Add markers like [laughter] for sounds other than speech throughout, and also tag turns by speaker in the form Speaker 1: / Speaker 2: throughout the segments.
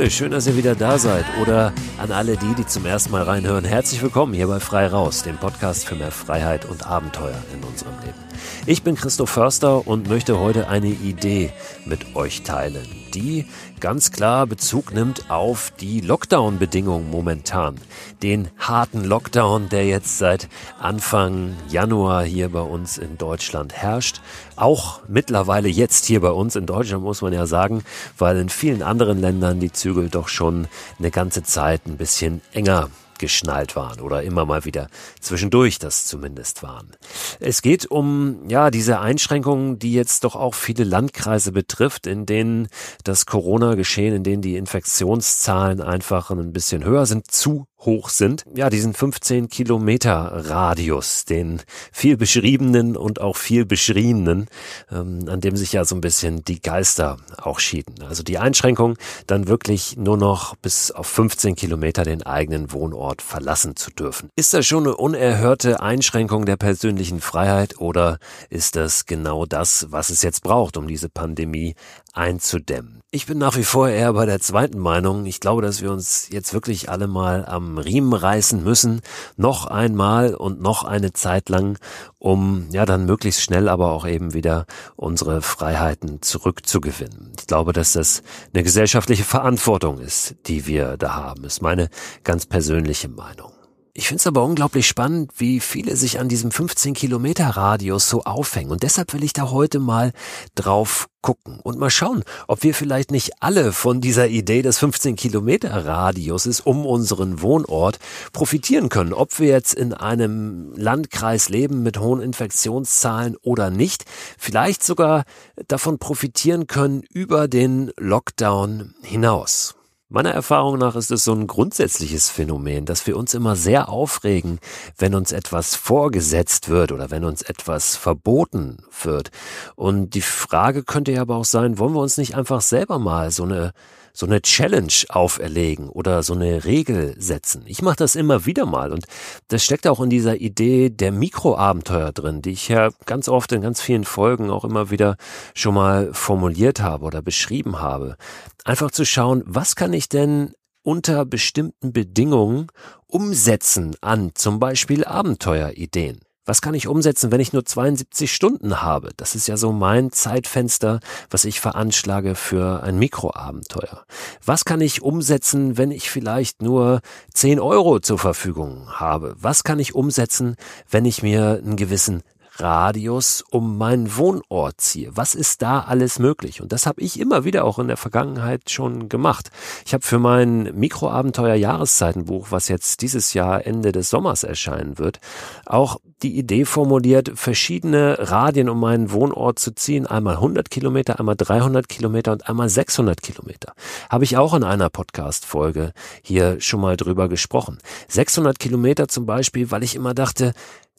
Speaker 1: Leute, schön, dass ihr wieder da seid. Oder an alle die, die zum ersten Mal reinhören, herzlich willkommen hier bei Frei Raus, dem Podcast für mehr Freiheit und Abenteuer in unserem Leben. Ich bin Christoph Förster und möchte heute eine Idee mit euch teilen, die ganz klar Bezug nimmt auf die Lockdown-Bedingungen momentan. Den harten Lockdown, der jetzt seit Anfang Januar hier bei uns in Deutschland herrscht. Auch mittlerweile jetzt hier bei uns in Deutschland muss man ja sagen, weil in vielen anderen Ländern die Zügel doch schon eine ganze Zeit ein bisschen enger geschnallt waren oder immer mal wieder zwischendurch das zumindest waren. Es geht um ja diese Einschränkungen, die jetzt doch auch viele Landkreise betrifft, in denen das Corona-Geschehen, in denen die Infektionszahlen einfach ein bisschen höher sind, zu hoch sind. Ja, diesen 15 Kilometer Radius, den viel beschriebenen und auch viel beschriebenen, ähm, an dem sich ja so ein bisschen die Geister auch schieden. Also die Einschränkung, dann wirklich nur noch bis auf 15 Kilometer den eigenen Wohnort verlassen zu dürfen. Ist das schon eine unerhörte Einschränkung der persönlichen Freiheit oder ist das genau das, was es jetzt braucht, um diese Pandemie einzudämmen? Ich bin nach wie vor eher bei der zweiten Meinung. Ich glaube, dass wir uns jetzt wirklich alle mal am Riemen reißen müssen. Noch einmal und noch eine Zeit lang, um ja dann möglichst schnell aber auch eben wieder unsere Freiheiten zurückzugewinnen. Ich glaube, dass das eine gesellschaftliche Verantwortung ist, die wir da haben. Ist meine ganz persönliche Meinung. Ich finde es aber unglaublich spannend, wie viele sich an diesem 15 Kilometer Radius so aufhängen. Und deshalb will ich da heute mal drauf gucken und mal schauen, ob wir vielleicht nicht alle von dieser Idee des 15 Kilometer Radiuses um unseren Wohnort profitieren können. Ob wir jetzt in einem Landkreis leben mit hohen Infektionszahlen oder nicht. Vielleicht sogar davon profitieren können über den Lockdown hinaus. Meiner Erfahrung nach ist es so ein grundsätzliches Phänomen, dass wir uns immer sehr aufregen, wenn uns etwas vorgesetzt wird oder wenn uns etwas verboten wird. Und die Frage könnte ja aber auch sein, wollen wir uns nicht einfach selber mal so eine so eine Challenge auferlegen oder so eine Regel setzen. Ich mache das immer wieder mal und das steckt auch in dieser Idee der Mikroabenteuer drin, die ich ja ganz oft in ganz vielen Folgen auch immer wieder schon mal formuliert habe oder beschrieben habe. Einfach zu schauen, was kann ich denn unter bestimmten Bedingungen umsetzen an zum Beispiel Abenteuerideen. Was kann ich umsetzen, wenn ich nur 72 Stunden habe? Das ist ja so mein Zeitfenster, was ich veranschlage für ein Mikroabenteuer. Was kann ich umsetzen, wenn ich vielleicht nur 10 Euro zur Verfügung habe? Was kann ich umsetzen, wenn ich mir einen gewissen Radius um meinen Wohnort ziehe. Was ist da alles möglich? Und das habe ich immer wieder auch in der Vergangenheit schon gemacht. Ich habe für mein Mikroabenteuer Jahreszeitenbuch, was jetzt dieses Jahr Ende des Sommers erscheinen wird, auch die Idee formuliert, verschiedene Radien um meinen Wohnort zu ziehen. Einmal 100 Kilometer, einmal 300 Kilometer und einmal 600 Kilometer. Habe ich auch in einer Podcast-Folge hier schon mal drüber gesprochen. 600 Kilometer zum Beispiel, weil ich immer dachte,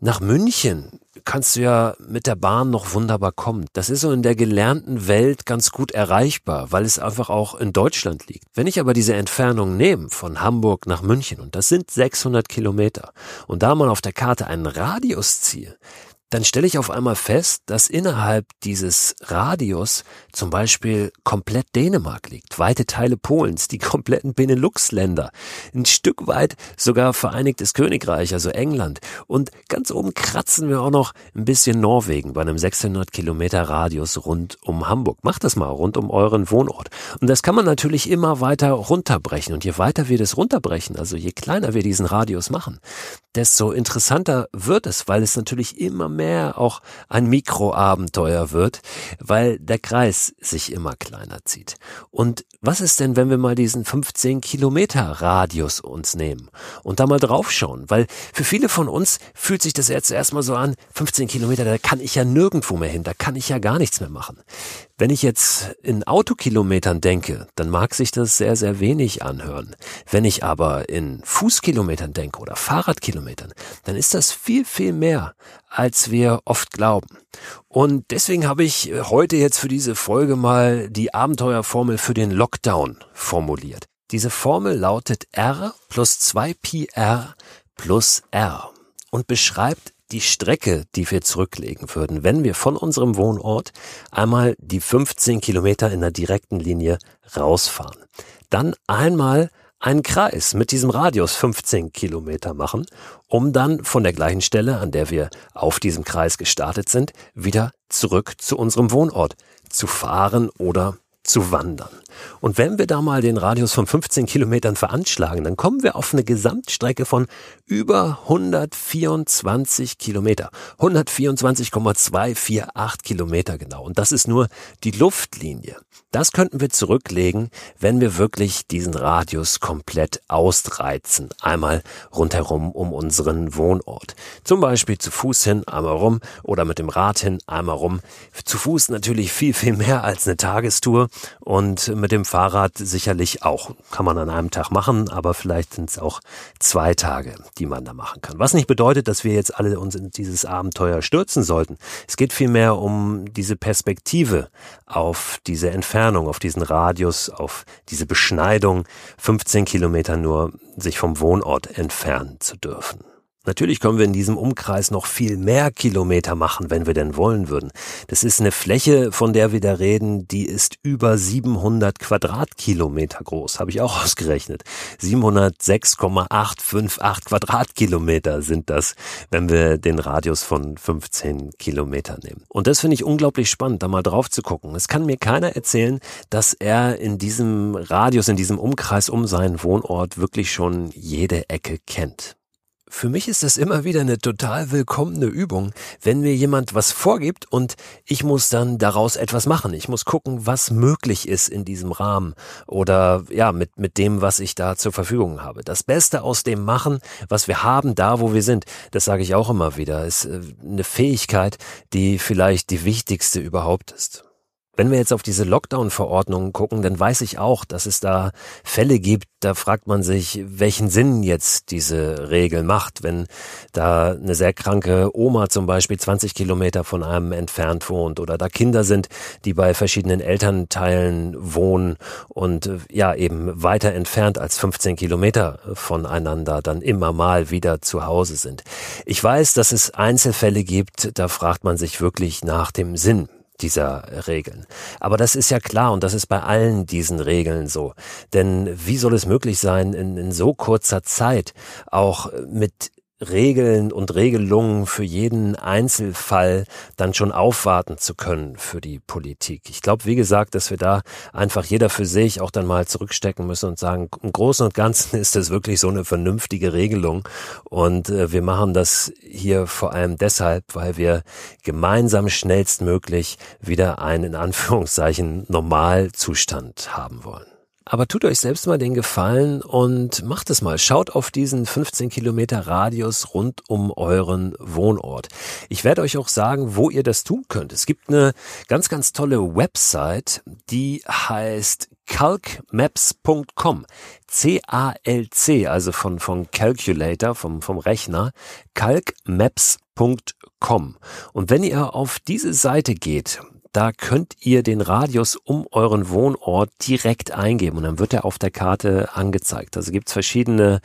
Speaker 1: nach München kannst du ja mit der Bahn noch wunderbar kommen. Das ist so in der gelernten Welt ganz gut erreichbar, weil es einfach auch in Deutschland liegt. Wenn ich aber diese Entfernung nehme von Hamburg nach München, und das sind 600 Kilometer, und da mal auf der Karte einen Radius ziehe, dann stelle ich auf einmal fest, dass innerhalb dieses Radius zum Beispiel komplett Dänemark liegt, weite Teile Polens, die [laughs] kompletten Benelux-Länder, ein Stück weit sogar Vereinigtes Königreich, also England. Und ganz oben kratzen wir auch noch ein bisschen Norwegen bei einem 600 Kilometer Radius rund um Hamburg. Macht das mal rund um euren Wohnort. Und das kann man natürlich immer weiter runterbrechen. Und je weiter wir das runterbrechen, also je kleiner wir diesen Radius machen, desto interessanter wird es, weil es natürlich immer mehr auch ein Mikroabenteuer wird, weil der Kreis sich immer kleiner zieht. Und was ist denn, wenn wir mal diesen 15 Kilometer Radius uns nehmen und da mal draufschauen? Weil für viele von uns fühlt sich das jetzt erstmal so an, 15 Kilometer, da kann ich ja nirgendwo mehr hin, da kann ich ja gar nichts mehr machen. Wenn ich jetzt in Autokilometern denke, dann mag sich das sehr, sehr wenig anhören. Wenn ich aber in Fußkilometern denke oder Fahrradkilometern, dann ist das viel, viel mehr, als wir oft glauben. Und deswegen habe ich heute jetzt für diese Folge mal die Abenteuerformel für den Lockdown formuliert. Diese Formel lautet R plus 2PR plus R und beschreibt die Strecke, die wir zurücklegen würden, wenn wir von unserem Wohnort einmal die 15 Kilometer in der direkten Linie rausfahren. Dann einmal einen Kreis mit diesem Radius 15 Kilometer machen, um dann von der gleichen Stelle, an der wir auf diesem Kreis gestartet sind, wieder zurück zu unserem Wohnort zu fahren oder zu wandern. Und wenn wir da mal den Radius von 15 Kilometern veranschlagen, dann kommen wir auf eine Gesamtstrecke von über 124 Kilometer. 124,248 Kilometer genau. Und das ist nur die Luftlinie. Das könnten wir zurücklegen, wenn wir wirklich diesen Radius komplett ausreizen. Einmal rundherum um unseren Wohnort. Zum Beispiel zu Fuß hin, einmal rum oder mit dem Rad hin, einmal rum. Zu Fuß natürlich viel, viel mehr als eine Tagestour und mit dem Fahrrad sicherlich auch. Kann man an einem Tag machen, aber vielleicht sind es auch zwei Tage, die man da machen kann. Was nicht bedeutet, dass wir jetzt alle uns in dieses Abenteuer stürzen sollten. Es geht vielmehr um diese Perspektive auf diese Entfernung, auf diesen Radius, auf diese Beschneidung, 15 Kilometer nur sich vom Wohnort entfernen zu dürfen. Natürlich können wir in diesem Umkreis noch viel mehr Kilometer machen, wenn wir denn wollen würden. Das ist eine Fläche, von der wir da reden, die ist über 700 Quadratkilometer groß, habe ich auch [laughs] ausgerechnet. 706,858 Quadratkilometer sind das, wenn wir den Radius von 15 Kilometern nehmen. Und das finde ich unglaublich spannend, da mal drauf zu gucken. Es kann mir keiner erzählen, dass er in diesem Radius, in diesem Umkreis um seinen Wohnort wirklich schon jede Ecke kennt. Für mich ist das immer wieder eine total willkommene Übung, wenn mir jemand was vorgibt und ich muss dann daraus etwas machen. Ich muss gucken, was möglich ist in diesem Rahmen oder ja, mit, mit dem, was ich da zur Verfügung habe. Das Beste aus dem machen, was wir haben, da wo wir sind. Das sage ich auch immer wieder, ist äh, eine Fähigkeit, die vielleicht die wichtigste überhaupt ist. Wenn wir jetzt auf diese Lockdown-Verordnungen gucken, dann weiß ich auch, dass es da Fälle gibt, da fragt man sich, welchen Sinn jetzt diese Regel macht, wenn da eine sehr kranke Oma zum Beispiel 20 Kilometer von einem entfernt wohnt oder da Kinder sind, die bei verschiedenen Elternteilen wohnen und äh, ja eben weiter entfernt als 15 Kilometer voneinander dann immer mal wieder zu Hause sind. Ich weiß, dass es Einzelfälle gibt, da fragt man sich wirklich nach dem Sinn dieser Regeln. Aber das ist ja klar und das ist bei allen diesen Regeln so. Denn wie soll es möglich sein, in, in so kurzer Zeit auch mit Regeln und Regelungen für jeden Einzelfall dann schon aufwarten zu können für die Politik. Ich glaube, wie gesagt, dass wir da einfach jeder für sich auch dann mal zurückstecken müssen und sagen, im Großen und Ganzen [laughs] ist das wirklich so eine vernünftige Regelung. Und äh, wir machen das hier vor allem deshalb, weil wir gemeinsam schnellstmöglich wieder einen in Anführungszeichen Normalzustand haben wollen. Aber tut euch selbst mal den Gefallen und macht es mal. Schaut auf diesen 15 Kilometer Radius rund um euren Wohnort. Ich werde euch auch sagen, wo ihr das tun könnt. Es gibt eine ganz, ganz tolle Website, die heißt calcmaps.com. C-A-L-C, also von, von Calculator, vom, vom Rechner. calcmaps.com. Und wenn ihr auf diese Seite geht, da könnt ihr den Radius um euren Wohnort direkt eingeben und dann wird er auf der Karte angezeigt. Also gibt es verschiedene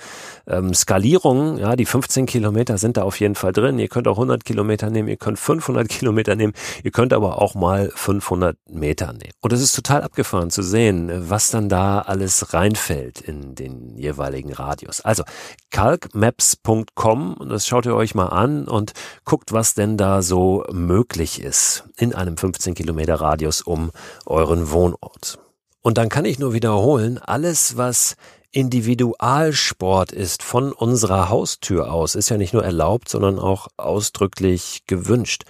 Speaker 1: ähm, Skalierungen. Ja, die 15 Kilometer sind da auf jeden Fall drin. Ihr könnt auch 100 Kilometer nehmen, ihr könnt 500 [laughs] Kilometer nehmen, ihr könnt aber auch mal 500 Meter nehmen. Und es ist total abgefahren zu sehen, was dann da alles reinfällt in den jeweiligen Radius. Also calcmaps.com, das schaut ihr euch mal an und guckt, was denn da so möglich ist in einem 15 Kilometer Radius um euren Wohnort. Und dann kann ich nur wiederholen, alles, was Individualsport ist von unserer Haustür aus, ist ja nicht nur erlaubt, sondern auch ausdrücklich gewünscht.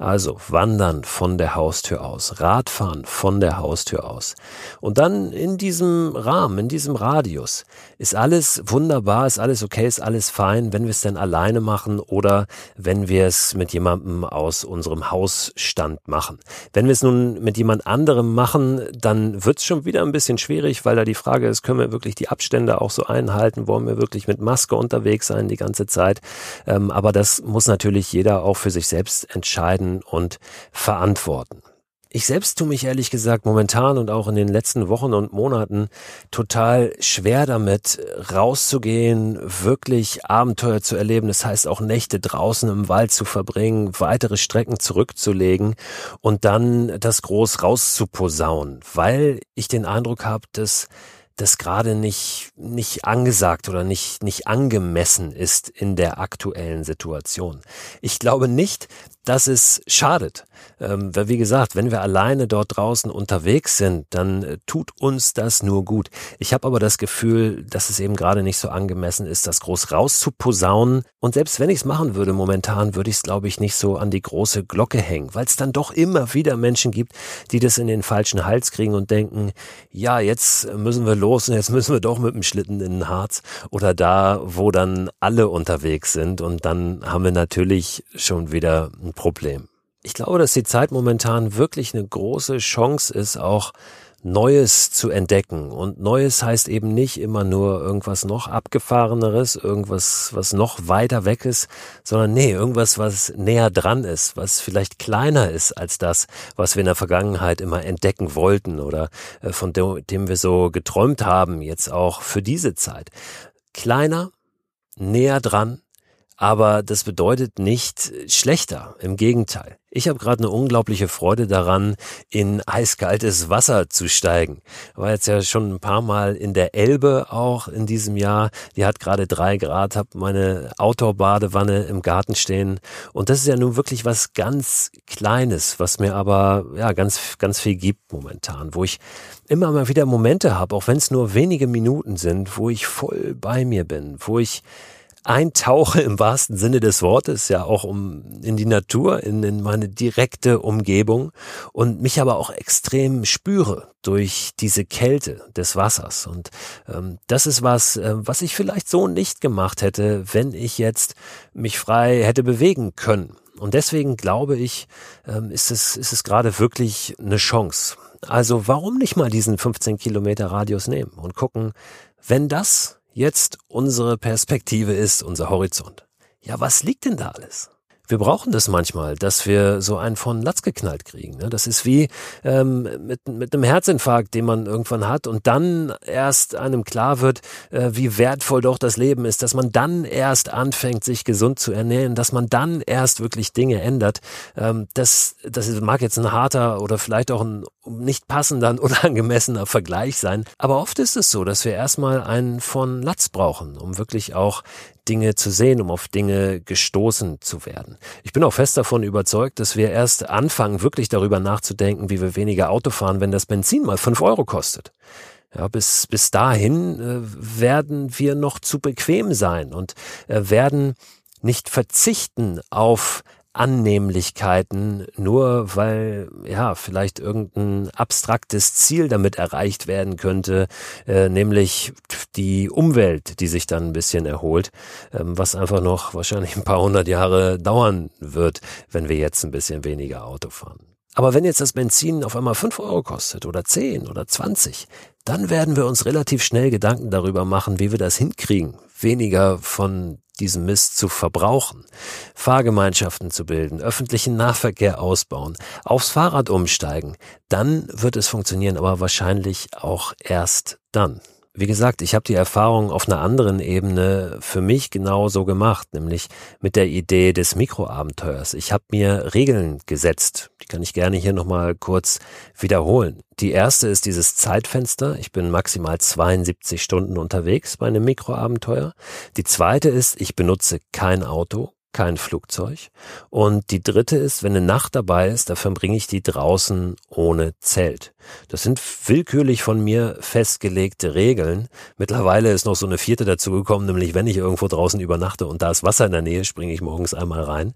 Speaker 1: Also wandern von der Haustür aus, Radfahren von der Haustür aus. Und dann in diesem Rahmen, in diesem Radius, ist alles wunderbar, ist alles okay, ist alles fein, wenn wir es denn alleine machen oder wenn wir es mit jemandem aus unserem Hausstand machen. Wenn wir es nun mit jemand anderem machen, dann wird es schon wieder ein bisschen schwierig, weil da die Frage ist, können wir wirklich die Abstände auch so einhalten? Wollen wir wirklich mit Maske unterwegs sein die ganze Zeit? Ähm, aber das muss natürlich jeder auch für sich selbst entscheiden und verantworten. Ich selbst tue mich ehrlich gesagt momentan und auch in den letzten Wochen und Monaten total schwer damit, rauszugehen, wirklich Abenteuer zu erleben. Das heißt auch Nächte draußen im Wald zu verbringen, weitere Strecken zurückzulegen und dann das groß rauszuposaunen, weil ich den Eindruck habe, dass das gerade nicht, nicht angesagt oder nicht, nicht angemessen ist in der aktuellen Situation. Ich glaube nicht, dass es schadet. Ähm, weil wie gesagt, wenn wir alleine dort draußen unterwegs sind, dann äh, tut uns das nur gut. Ich habe aber das Gefühl, dass es eben gerade nicht so angemessen ist, das groß rauszuposaunen. Und selbst wenn ich es machen würde momentan, würde ich es, glaube ich, nicht so an die große Glocke hängen, weil es dann doch immer wieder Menschen gibt, die das in den falschen Hals kriegen und denken, ja, jetzt müssen wir los und jetzt müssen wir doch mit dem Schlitten in den Harz oder da, wo dann alle unterwegs sind. Und dann haben wir natürlich schon wieder ein Problem. Ich glaube, dass die Zeit momentan wirklich eine große Chance ist, auch Neues zu entdecken. Und Neues heißt eben nicht immer nur irgendwas noch abgefahreneres, irgendwas, was noch weiter weg ist, sondern nee, irgendwas, was näher dran ist, was vielleicht kleiner ist als das, was wir in der Vergangenheit immer entdecken wollten oder äh, von dem wir so geträumt haben, jetzt auch für diese Zeit. Kleiner, näher dran, aber das bedeutet nicht schlechter, im Gegenteil. Ich habe gerade eine unglaubliche Freude daran, in eiskaltes Wasser zu steigen. War jetzt ja schon ein paar Mal in der Elbe auch in diesem Jahr. Die hat gerade drei Grad, habe meine Outdoor-Badewanne im Garten stehen. Und das ist ja nun wirklich was ganz Kleines, was mir aber ja ganz, ganz viel gibt momentan, wo ich immer mal wieder Momente habe, auch wenn es nur wenige Minuten sind, wo ich voll bei mir bin, wo ich eintauche im wahrsten Sinne des Wortes, ja auch um in die Natur, in, in meine direkte Umgebung und mich aber auch extrem spüre durch diese Kälte des Wassers. Und ähm, das ist was, äh, was ich vielleicht so nicht gemacht hätte, wenn ich jetzt mich frei hätte bewegen können. Und deswegen glaube ich, ähm, ist es, ist es gerade wirklich eine Chance. Also warum nicht mal diesen 15 Kilometer Radius nehmen und gucken, wenn das jetzt unsere Perspektive ist, unser Horizont. Ja, was liegt denn da alles? wir brauchen das manchmal, dass wir so einen von Latz geknallt kriegen. Ne? Das ist wie ähm, mit, mit einem Herzinfarkt, den man irgendwann hat und dann erst einem klar wird, äh, wie wertvoll doch das Leben ist, dass man dann erst anfängt, sich gesund zu ernähren, dass man dann erst wirklich Dinge ändert. Ähm, das, das mag jetzt ein harter oder vielleicht auch ein nicht passender, unangemessener [laughs] Vergleich sein. Aber oft ist es so, dass wir erstmal einen von Latz brauchen, um wirklich auch Dinge zu sehen, um auf Dinge gestoßen zu werden. Ich bin auch fest davon überzeugt, dass wir erst anfangen, wirklich darüber nachzudenken, wie wir weniger Auto fahren, wenn das Benzin mal fünf Euro kostet. Ja, bis, bis dahin äh, werden wir noch zu bequem sein und äh, werden nicht verzichten auf Annehmlichkeiten, nur weil ja vielleicht irgendein abstraktes Ziel damit erreicht werden könnte, äh, nämlich die Umwelt, die sich dann ein bisschen erholt, ähm, was einfach noch wahrscheinlich ein paar hundert Jahre dauern wird, wenn wir jetzt ein bisschen weniger Auto fahren. Aber wenn jetzt das Benzin auf einmal fünf Euro kostet oder zehn oder zwanzig, dann werden wir uns relativ schnell Gedanken darüber machen, wie wir das hinkriegen, weniger von diesen Mist zu verbrauchen, Fahrgemeinschaften zu bilden, öffentlichen Nahverkehr ausbauen, aufs Fahrrad umsteigen, dann wird es funktionieren, aber wahrscheinlich auch erst dann. Wie gesagt, ich habe die Erfahrung auf einer anderen Ebene für mich genauso gemacht, nämlich mit der Idee des Mikroabenteuers. Ich habe mir Regeln gesetzt, die kann ich gerne hier nochmal kurz wiederholen. Die erste ist dieses Zeitfenster. Ich bin maximal 72 Stunden unterwegs bei einem Mikroabenteuer. Die zweite ist, ich benutze kein Auto kein Flugzeug. Und die dritte ist, wenn eine Nacht dabei ist, da verbringe ich die draußen ohne Zelt. Das sind willkürlich von mir festgelegte Regeln. Mittlerweile ist noch so eine vierte dazugekommen, nämlich wenn ich irgendwo draußen übernachte und da ist Wasser in der Nähe, springe ich morgens einmal rein.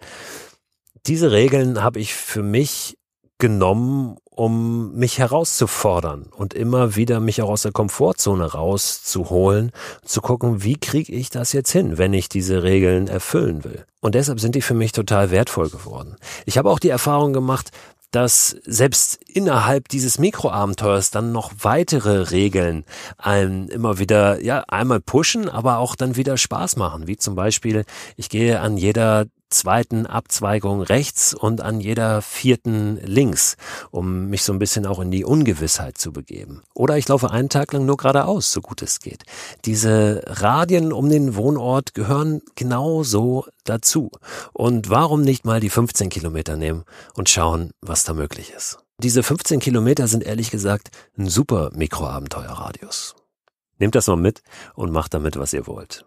Speaker 1: Diese Regeln habe ich für mich genommen, um mich herauszufordern und immer wieder mich auch aus der Komfortzone rauszuholen, zu gucken, wie kriege ich das jetzt hin, wenn ich diese Regeln erfüllen will. Und deshalb sind die für mich total wertvoll geworden. Ich habe auch die Erfahrung gemacht, dass selbst innerhalb dieses Mikroabenteuers dann noch weitere Regeln einem immer wieder, ja, einmal pushen, aber auch dann wieder Spaß machen. Wie zum Beispiel, ich gehe an jeder zweiten Abzweigung rechts und an jeder vierten links, um mich so ein bisschen auch in die Ungewissheit zu begeben. Oder ich laufe einen Tag lang nur geradeaus, so gut es geht. Diese Radien um den Wohnort gehören genauso dazu. Und warum nicht mal die 15 Kilometer nehmen und schauen, was da möglich ist? Diese 15 Kilometer sind ehrlich gesagt ein super Mikroabenteuerradius. Nehmt das mal mit und macht damit, was ihr wollt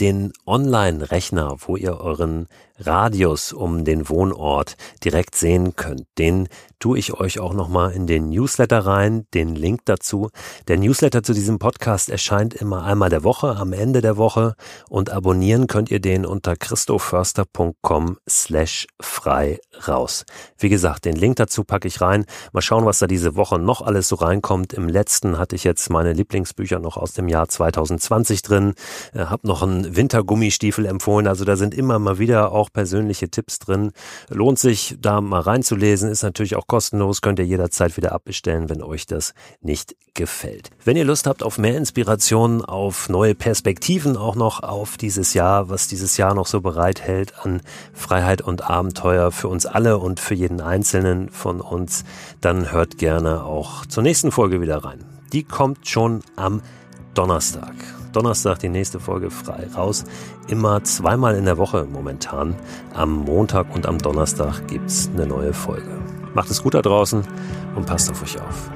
Speaker 1: den Online-Rechner, wo ihr euren Radius um den Wohnort direkt sehen könnt. Den tue ich euch auch nochmal in den Newsletter rein, den Link dazu. Der Newsletter zu diesem Podcast erscheint immer einmal der Woche, am Ende der Woche und abonnieren könnt ihr den unter christoförster.com slash frei raus. Wie gesagt, den Link dazu packe ich rein. Mal schauen, was da diese Woche noch alles so reinkommt. Im letzten hatte ich jetzt meine Lieblingsbücher noch aus dem Jahr 2020 drin, äh, hab noch einen Wintergummistiefel empfohlen. Also da sind immer mal wieder auch persönliche Tipps drin. Lohnt sich, da mal reinzulesen, ist natürlich auch kostenlos, könnt ihr jederzeit wieder abbestellen, wenn euch das nicht gefällt. Wenn ihr Lust habt auf mehr Inspirationen, auf neue Perspektiven auch noch auf dieses Jahr, was dieses Jahr noch so bereithält an Freiheit und Abenteuer für uns alle und für jeden Einzelnen von uns, dann hört gerne auch zur nächsten Folge wieder rein. Die kommt schon am Donnerstag. Donnerstag die nächste Folge frei raus. Immer zweimal in der Woche momentan. Am Montag und am Donnerstag gibt's eine neue Folge. Macht es gut da draußen und passt auf euch auf.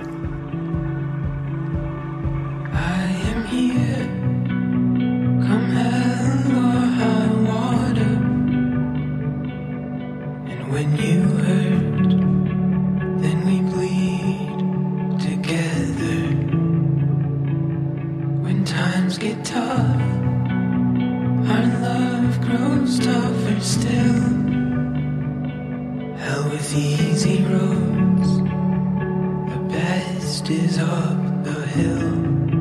Speaker 1: Best is up the hill.